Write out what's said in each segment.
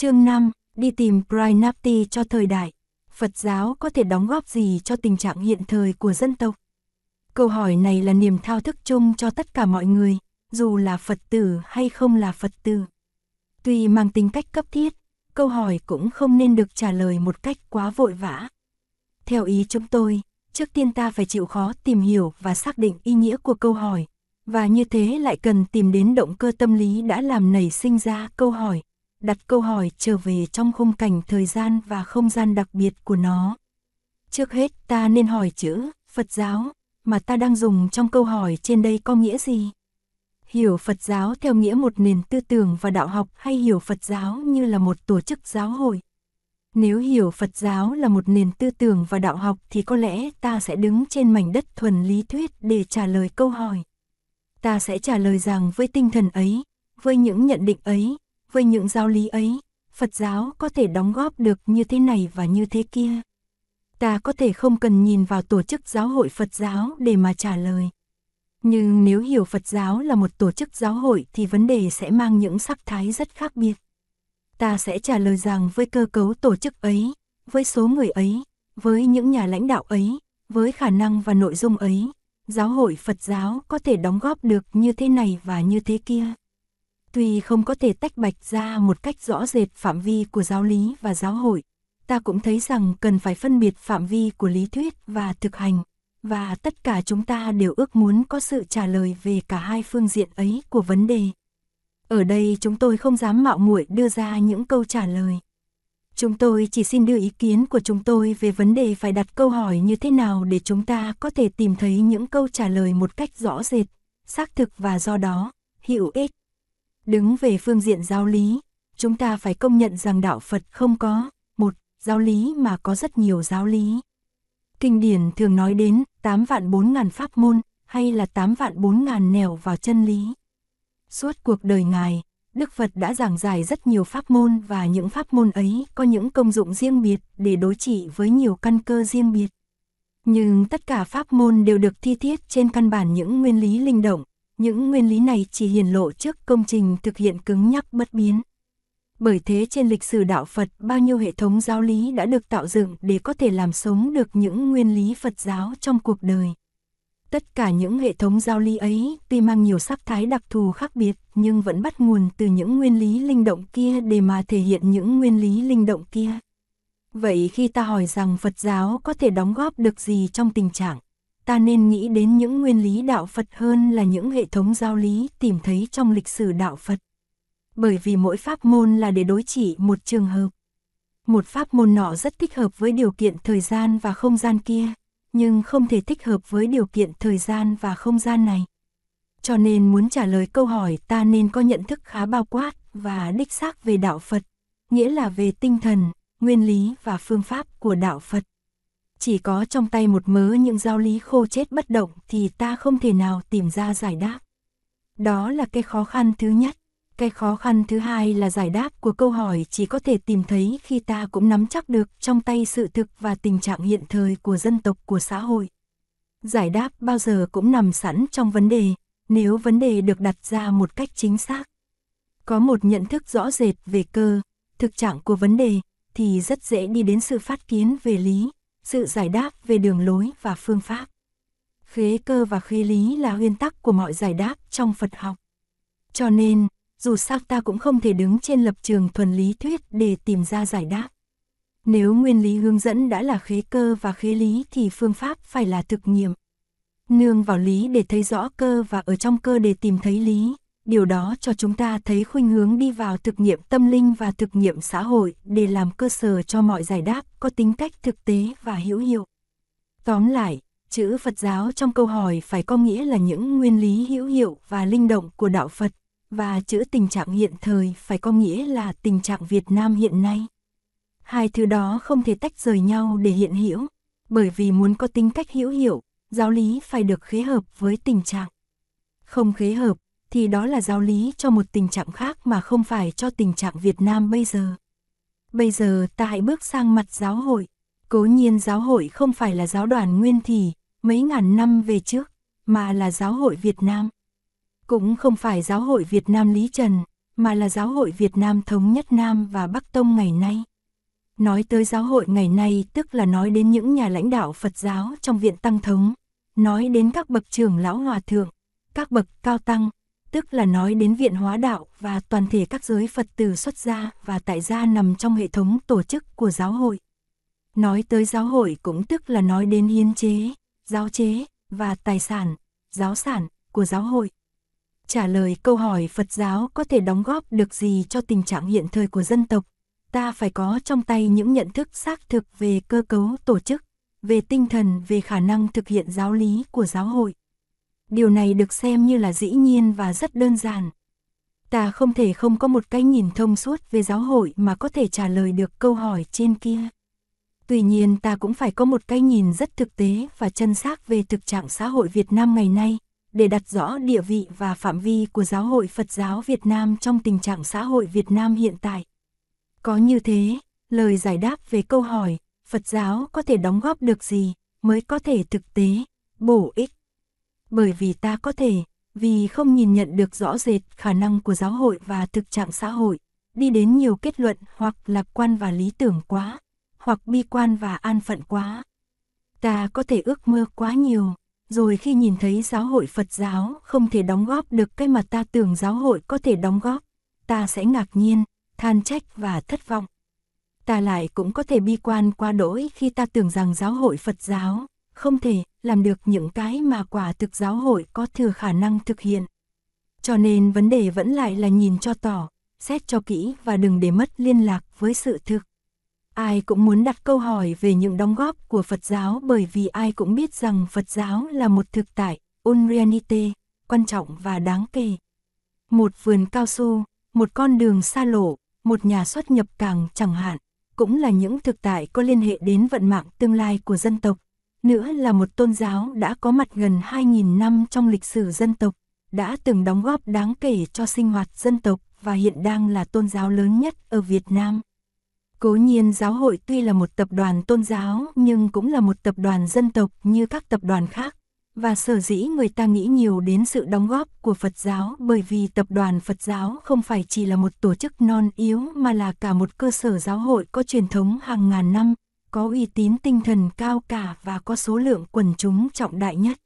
Chương 5, đi tìm Prinapti cho thời đại. Phật giáo có thể đóng góp gì cho tình trạng hiện thời của dân tộc? Câu hỏi này là niềm thao thức chung cho tất cả mọi người, dù là Phật tử hay không là Phật tử. Tuy mang tính cách cấp thiết, câu hỏi cũng không nên được trả lời một cách quá vội vã. Theo ý chúng tôi, trước tiên ta phải chịu khó tìm hiểu và xác định ý nghĩa của câu hỏi, và như thế lại cần tìm đến động cơ tâm lý đã làm nảy sinh ra câu hỏi, đặt câu hỏi trở về trong khung cảnh thời gian và không gian đặc biệt của nó. Trước hết ta nên hỏi chữ Phật giáo mà ta đang dùng trong câu hỏi trên đây có nghĩa gì? Hiểu Phật giáo theo nghĩa một nền tư tưởng và đạo học hay hiểu Phật giáo như là một tổ chức giáo hội? Nếu hiểu Phật giáo là một nền tư tưởng và đạo học thì có lẽ ta sẽ đứng trên mảnh đất thuần lý thuyết để trả lời câu hỏi. Ta sẽ trả lời rằng với tinh thần ấy, với những nhận định ấy, với những giáo lý ấy, Phật giáo có thể đóng góp được như thế này và như thế kia. Ta có thể không cần nhìn vào tổ chức giáo hội Phật giáo để mà trả lời. Nhưng nếu hiểu Phật giáo là một tổ chức giáo hội thì vấn đề sẽ mang những sắc thái rất khác biệt. Ta sẽ trả lời rằng với cơ cấu tổ chức ấy, với số người ấy, với những nhà lãnh đạo ấy, với khả năng và nội dung ấy, giáo hội Phật giáo có thể đóng góp được như thế này và như thế kia. Tuy không có thể tách bạch ra một cách rõ rệt phạm vi của giáo lý và giáo hội, ta cũng thấy rằng cần phải phân biệt phạm vi của lý thuyết và thực hành, và tất cả chúng ta đều ước muốn có sự trả lời về cả hai phương diện ấy của vấn đề. Ở đây chúng tôi không dám mạo muội đưa ra những câu trả lời. Chúng tôi chỉ xin đưa ý kiến của chúng tôi về vấn đề phải đặt câu hỏi như thế nào để chúng ta có thể tìm thấy những câu trả lời một cách rõ rệt, xác thực và do đó, hữu ích. Đứng về phương diện giáo lý, chúng ta phải công nhận rằng đạo Phật không có một giáo lý mà có rất nhiều giáo lý. Kinh điển thường nói đến 8 vạn 4 ngàn pháp môn hay là 8 vạn 4 ngàn nẻo vào chân lý. Suốt cuộc đời Ngài, Đức Phật đã giảng giải rất nhiều pháp môn và những pháp môn ấy có những công dụng riêng biệt để đối trị với nhiều căn cơ riêng biệt. Nhưng tất cả pháp môn đều được thi thiết trên căn bản những nguyên lý linh động, những nguyên lý này chỉ hiển lộ trước công trình thực hiện cứng nhắc bất biến. Bởi thế trên lịch sử đạo Phật bao nhiêu hệ thống giáo lý đã được tạo dựng để có thể làm sống được những nguyên lý Phật giáo trong cuộc đời. Tất cả những hệ thống giáo lý ấy tuy mang nhiều sắc thái đặc thù khác biệt nhưng vẫn bắt nguồn từ những nguyên lý linh động kia để mà thể hiện những nguyên lý linh động kia. Vậy khi ta hỏi rằng Phật giáo có thể đóng góp được gì trong tình trạng, ta nên nghĩ đến những nguyên lý đạo Phật hơn là những hệ thống giáo lý tìm thấy trong lịch sử đạo Phật. Bởi vì mỗi pháp môn là để đối trị một trường hợp. Một pháp môn nọ rất thích hợp với điều kiện thời gian và không gian kia, nhưng không thể thích hợp với điều kiện thời gian và không gian này. Cho nên muốn trả lời câu hỏi ta nên có nhận thức khá bao quát và đích xác về đạo Phật, nghĩa là về tinh thần, nguyên lý và phương pháp của đạo Phật. Chỉ có trong tay một mớ những giáo lý khô chết bất động thì ta không thể nào tìm ra giải đáp. Đó là cái khó khăn thứ nhất. Cái khó khăn thứ hai là giải đáp của câu hỏi chỉ có thể tìm thấy khi ta cũng nắm chắc được trong tay sự thực và tình trạng hiện thời của dân tộc của xã hội. Giải đáp bao giờ cũng nằm sẵn trong vấn đề, nếu vấn đề được đặt ra một cách chính xác. Có một nhận thức rõ rệt về cơ, thực trạng của vấn đề, thì rất dễ đi đến sự phát kiến về lý, sự giải đáp về đường lối và phương pháp. Khế cơ và khế lý là nguyên tắc của mọi giải đáp trong Phật học. Cho nên, dù sao ta cũng không thể đứng trên lập trường thuần lý thuyết để tìm ra giải đáp. Nếu nguyên lý hướng dẫn đã là khế cơ và khế lý thì phương pháp phải là thực nghiệm. Nương vào lý để thấy rõ cơ và ở trong cơ để tìm thấy lý. Điều đó cho chúng ta thấy khuynh hướng đi vào thực nghiệm tâm linh và thực nghiệm xã hội để làm cơ sở cho mọi giải đáp có tính cách thực tế và hữu hiệu. Tóm lại, chữ Phật giáo trong câu hỏi phải có nghĩa là những nguyên lý hữu hiệu và linh động của đạo Phật, và chữ tình trạng hiện thời phải có nghĩa là tình trạng Việt Nam hiện nay. Hai thứ đó không thể tách rời nhau để hiện hữu, bởi vì muốn có tính cách hữu hiệu, giáo lý phải được khế hợp với tình trạng. Không khế hợp, thì đó là giáo lý cho một tình trạng khác mà không phải cho tình trạng Việt Nam bây giờ. Bây giờ ta hãy bước sang mặt giáo hội. Cố nhiên giáo hội không phải là giáo đoàn nguyên thì, mấy ngàn năm về trước, mà là giáo hội Việt Nam cũng không phải giáo hội Việt Nam Lý Trần, mà là giáo hội Việt Nam Thống Nhất Nam và Bắc Tông ngày nay. Nói tới giáo hội ngày nay tức là nói đến những nhà lãnh đạo Phật giáo trong viện tăng thống, nói đến các bậc trưởng lão hòa thượng, các bậc cao tăng, tức là nói đến viện hóa đạo và toàn thể các giới Phật tử xuất gia và tại gia nằm trong hệ thống tổ chức của giáo hội. Nói tới giáo hội cũng tức là nói đến hiến chế, giáo chế và tài sản, giáo sản của giáo hội. Trả lời câu hỏi Phật giáo có thể đóng góp được gì cho tình trạng hiện thời của dân tộc, ta phải có trong tay những nhận thức xác thực về cơ cấu tổ chức, về tinh thần, về khả năng thực hiện giáo lý của giáo hội. Điều này được xem như là dĩ nhiên và rất đơn giản. Ta không thể không có một cái nhìn thông suốt về giáo hội mà có thể trả lời được câu hỏi trên kia. Tuy nhiên ta cũng phải có một cái nhìn rất thực tế và chân xác về thực trạng xã hội Việt Nam ngày nay, để đặt rõ địa vị và phạm vi của giáo hội Phật giáo Việt Nam trong tình trạng xã hội Việt Nam hiện tại. Có như thế, lời giải đáp về câu hỏi, Phật giáo có thể đóng góp được gì, mới có thể thực tế, bổ ích. Bởi vì ta có thể, vì không nhìn nhận được rõ rệt khả năng của giáo hội và thực trạng xã hội, đi đến nhiều kết luận hoặc lạc quan và lý tưởng quá, hoặc bi quan và an phận quá. Ta có thể ước mơ quá nhiều, rồi khi nhìn thấy giáo hội Phật giáo không thể đóng góp được cái mà ta tưởng giáo hội có thể đóng góp, ta sẽ ngạc nhiên, than trách và thất vọng. Ta lại cũng có thể bi quan qua đỗi khi ta tưởng rằng giáo hội Phật giáo không thể làm được những cái mà quả thực giáo hội có thừa khả năng thực hiện. Cho nên vấn đề vẫn lại là nhìn cho tỏ, xét cho kỹ và đừng để mất liên lạc với sự thực. Ai cũng muốn đặt câu hỏi về những đóng góp của Phật giáo bởi vì ai cũng biết rằng Phật giáo là một thực tại, unrealite, quan trọng và đáng kể. Một vườn cao su, một con đường xa lộ, một nhà xuất nhập càng chẳng hạn, cũng là những thực tại có liên hệ đến vận mạng tương lai của dân tộc. Nữa là một tôn giáo đã có mặt gần 2.000 năm trong lịch sử dân tộc, đã từng đóng góp đáng kể cho sinh hoạt dân tộc và hiện đang là tôn giáo lớn nhất ở Việt Nam. Cố nhiên giáo hội tuy là một tập đoàn tôn giáo nhưng cũng là một tập đoàn dân tộc như các tập đoàn khác. Và sở dĩ người ta nghĩ nhiều đến sự đóng góp của Phật giáo bởi vì tập đoàn Phật giáo không phải chỉ là một tổ chức non yếu mà là cả một cơ sở giáo hội có truyền thống hàng ngàn năm, có uy tín tinh thần cao cả và có số lượng quần chúng trọng đại nhất.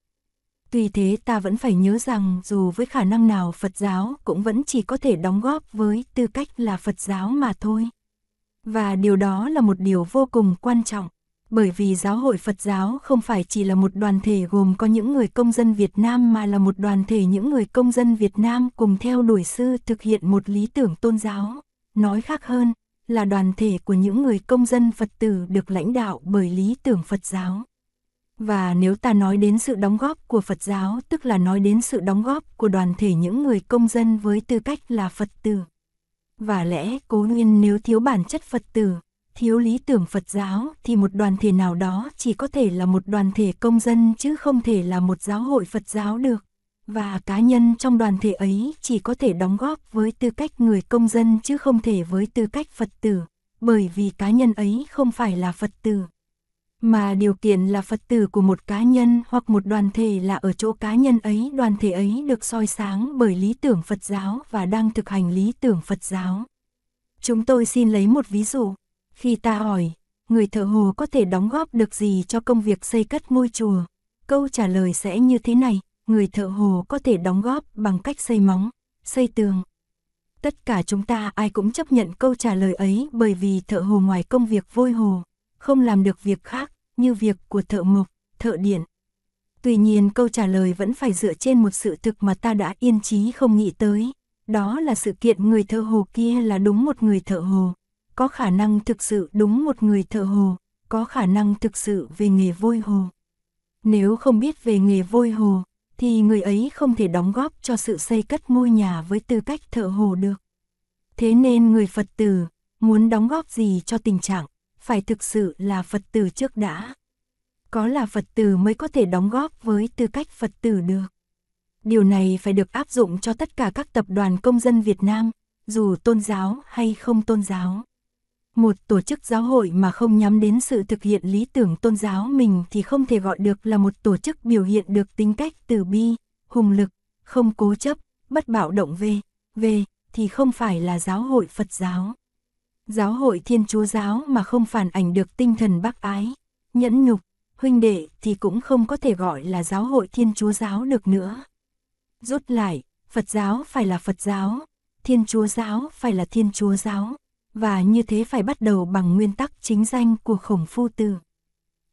Tuy thế ta vẫn phải nhớ rằng dù với khả năng nào Phật giáo cũng vẫn chỉ có thể đóng góp với tư cách là Phật giáo mà thôi. Và điều đó là một điều vô cùng quan trọng, bởi vì giáo hội Phật giáo không phải chỉ là một đoàn thể gồm có những người công dân Việt Nam mà là một đoàn thể những người công dân Việt Nam cùng theo đuổi sư thực hiện một lý tưởng tôn giáo. Nói khác hơn, là đoàn thể của những người công dân Phật tử được lãnh đạo bởi lý tưởng Phật giáo. Và nếu ta nói đến sự đóng góp của Phật giáo tức là nói đến sự đóng góp của đoàn thể những người công dân với tư cách là Phật tử. Và lẽ cố nguyên nếu thiếu bản chất Phật tử, thiếu lý tưởng Phật giáo thì một đoàn thể nào đó chỉ có thể là một đoàn thể công dân chứ không thể là một giáo hội Phật giáo được. Và cá nhân trong đoàn thể ấy chỉ có thể đóng góp với tư cách người công dân chứ không thể với tư cách Phật tử, bởi vì cá nhân ấy không phải là Phật tử. Mà điều kiện là Phật tử của một cá nhân hoặc một đoàn thể là ở chỗ cá nhân ấy, đoàn thể ấy được soi sáng bởi lý tưởng Phật giáo và đang thực hành lý tưởng Phật giáo. Chúng tôi xin lấy một ví dụ. Khi ta hỏi, người thợ hồ có thể đóng góp được gì cho công việc xây cất ngôi chùa? Câu trả lời sẽ như thế này, người thợ hồ có thể đóng góp bằng cách xây móng, xây tường. Tất cả chúng ta ai cũng chấp nhận câu trả lời ấy bởi vì thợ hồ ngoài công việc vôi hồ, không làm được việc khác như việc của thợ mộc, thợ điện. Tuy nhiên câu trả lời vẫn phải dựa trên một sự thực mà ta đã yên chí không nghĩ tới. Đó là sự kiện người thợ hồ kia là đúng một người thợ hồ, có khả năng thực sự đúng một người thợ hồ, có khả năng thực sự về nghề vôi hồ. Nếu không biết về nghề vôi hồ, thì người ấy không thể đóng góp cho sự xây cất ngôi nhà với tư cách thợ hồ được. Thế nên người Phật tử, muốn đóng góp gì cho tình trạng, phải thực sự là Phật tử trước đã. Có là Phật tử mới có thể đóng góp với tư cách Phật tử được. Điều này phải được áp dụng cho tất cả các tập đoàn công dân Việt Nam, dù tôn giáo hay không tôn giáo. Một tổ chức giáo hội mà không nhắm đến sự thực hiện lý tưởng tôn giáo mình thì không thể gọi được là một tổ chức biểu hiện được tính cách từ bi, hùng lực, không cố chấp, bất bạo động về, về, thì không phải là giáo hội Phật giáo. Giáo hội Thiên Chúa giáo mà không phản ảnh được tinh thần bác ái, nhẫn nhục, huynh đệ thì cũng không có thể gọi là giáo hội Thiên Chúa giáo được nữa. Rút lại, Phật giáo phải là Phật giáo, Thiên Chúa giáo phải là Thiên Chúa giáo, và như thế phải bắt đầu bằng nguyên tắc chính danh của khổng phu tử.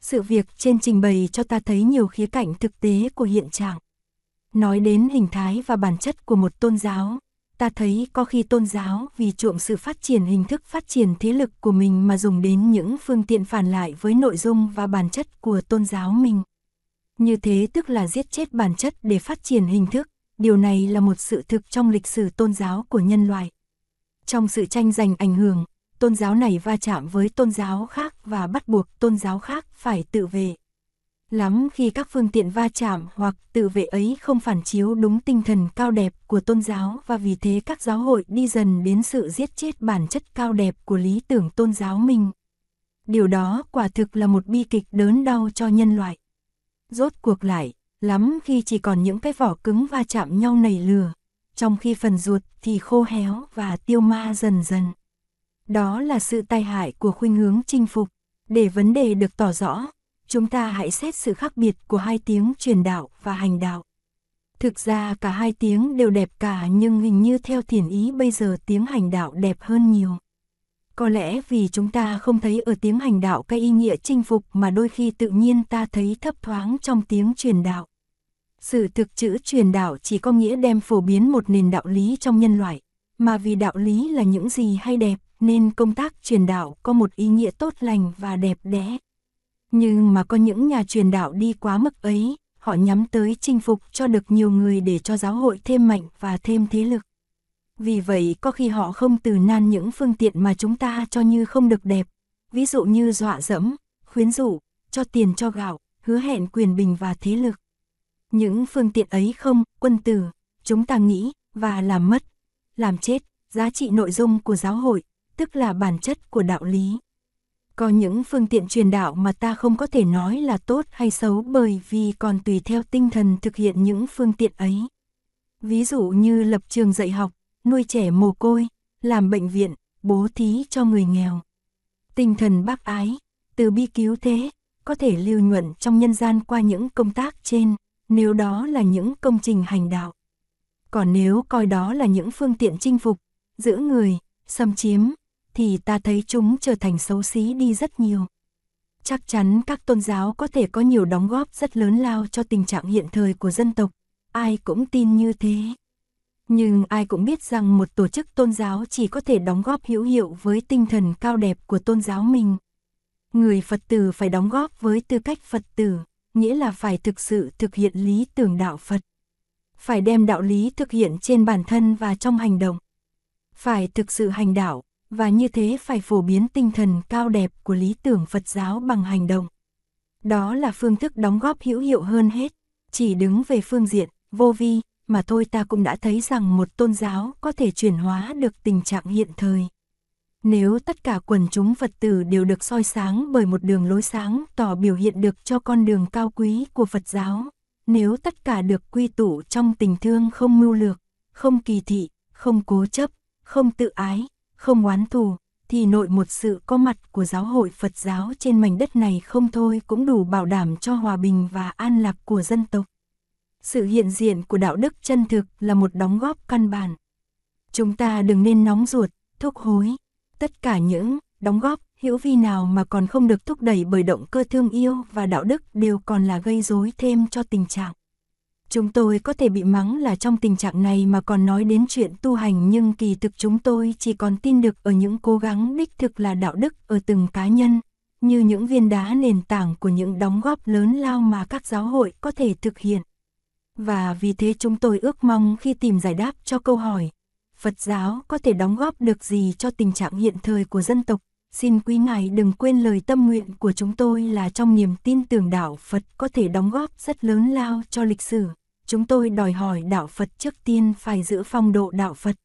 Sự việc trên trình bày cho ta thấy nhiều khía cạnh thực tế của hiện trạng. Nói đến hình thái và bản chất của một tôn giáo, ta thấy có khi tôn giáo vì chuộng sự phát triển hình thức phát triển thế lực của mình mà dùng đến những phương tiện phản lại với nội dung và bản chất của tôn giáo mình. Như thế tức là giết chết bản chất để phát triển hình thức, điều này là một sự thực trong lịch sử tôn giáo của nhân loại. Trong sự tranh giành ảnh hưởng, tôn giáo này va chạm với tôn giáo khác và bắt buộc tôn giáo khác phải tự vệ. Lắm khi các phương tiện va chạm hoặc tự vệ ấy không phản chiếu đúng tinh thần cao đẹp của tôn giáo và vì thế các giáo hội đi dần đến sự giết chết bản chất cao đẹp của lý tưởng tôn giáo mình. Điều đó quả thực là một bi kịch đớn đau cho nhân loại. Rốt cuộc lại, lắm khi chỉ còn những cái vỏ cứng va chạm nhau nảy lửa, trong khi phần ruột thì khô héo và tiêu ma dần dần. Đó là sự tai hại của khuynh hướng chinh phục. Để vấn đề được tỏ rõ, chúng ta hãy xét sự khác biệt của hai tiếng truyền đạo và hành đạo. Thực ra cả hai tiếng đều đẹp cả nhưng hình như theo thiền ý bây giờ tiếng hành đạo đẹp hơn nhiều. Có lẽ vì chúng ta không thấy ở tiếng hành đạo cái ý nghĩa chinh phục mà đôi khi tự nhiên ta thấy thấp thoáng trong tiếng truyền đạo. Sự thực chữ truyền đạo chỉ có nghĩa đem phổ biến một nền đạo lý trong nhân loại, mà vì đạo lý là những gì hay đẹp, nên công tác truyền đạo có một ý nghĩa tốt lành và đẹp đẽ. Nhưng mà có những nhà truyền đạo đi quá mức ấy, họ nhắm tới chinh phục cho được nhiều người để cho giáo hội thêm mạnh và thêm thế lực. Vì vậy có khi họ không từ nan những phương tiện mà chúng ta cho như không được đẹp, ví dụ như dọa dẫm, khuyến dụ, cho tiền cho gạo, hứa hẹn quyền bình và thế lực. Những phương tiện ấy không, quân tử, chúng ta nghĩ, và làm mất, làm chết, giá trị nội dung của giáo hội, tức là bản chất của đạo lý. Có những phương tiện truyền đạo mà ta không có thể nói là tốt hay xấu bởi vì còn tùy theo tinh thần thực hiện những phương tiện ấy. Ví dụ như lập trường dạy học, nuôi trẻ mồ côi, làm bệnh viện, bố thí cho người nghèo. Tinh thần bác ái, từ bi cứu thế, có thể lưu nhuận trong nhân gian qua những công tác trên, nếu đó là những công trình hành đạo. Còn nếu coi đó là những phương tiện chinh phục, giữ người, xâm chiếm, thì ta thấy chúng trở thành xấu xí đi rất nhiều. Chắc chắn các tôn giáo có thể có nhiều đóng góp rất lớn lao cho tình trạng hiện thời của dân tộc, ai cũng tin như thế. Nhưng ai cũng biết rằng một tổ chức tôn giáo chỉ có thể đóng góp hữu hiệu với tinh thần cao đẹp của tôn giáo mình. Người Phật tử phải đóng góp với tư cách Phật tử, nghĩa là phải thực sự thực hiện lý tưởng đạo Phật. Phải đem đạo lý thực hiện trên bản thân và trong hành động. Phải thực sự hành đạo, và như thế phải phổ biến tinh thần cao đẹp của lý tưởng Phật giáo bằng hành động. Đó là phương thức đóng góp hữu hiệu hơn hết, chỉ đứng về phương diện, vô vi, mà thôi ta cũng đã thấy rằng một tôn giáo có thể chuyển hóa được tình trạng hiện thời. Nếu tất cả quần chúng Phật tử đều được soi sáng bởi một đường lối sáng tỏ biểu hiện được cho con đường cao quý của Phật giáo, nếu tất cả được quy tụ trong tình thương không mưu lược, không kỳ thị, không cố chấp, không tự ái, không oán thù, thì nội một sự có mặt của giáo hội Phật giáo trên mảnh đất này không thôi cũng đủ bảo đảm cho hòa bình và an lạc của dân tộc. Sự hiện diện của đạo đức chân thực là một đóng góp căn bản. Chúng ta đừng nên nóng ruột, thúc hối. Tất cả những đóng góp hữu vi nào mà còn không được thúc đẩy bởi động cơ thương yêu và đạo đức đều còn là gây rối thêm cho tình trạng. Chúng tôi có thể bị mắng là trong tình trạng này mà còn nói đến chuyện tu hành nhưng kỳ thực chúng tôi chỉ còn tin được ở những cố gắng đích thực là đạo đức ở từng cá nhân, như những viên đá nền tảng của những đóng góp lớn lao mà các giáo hội có thể thực hiện. Và vì thế chúng tôi ước mong khi tìm giải đáp cho câu hỏi, Phật giáo có thể đóng góp được gì cho tình trạng hiện thời của dân tộc, xin quý ngài đừng quên lời tâm nguyện của chúng tôi là trong niềm tin tưởng đạo Phật có thể đóng góp rất lớn lao cho lịch sử chúng tôi đòi hỏi đạo Phật trước tiên phải giữ phong độ đạo Phật.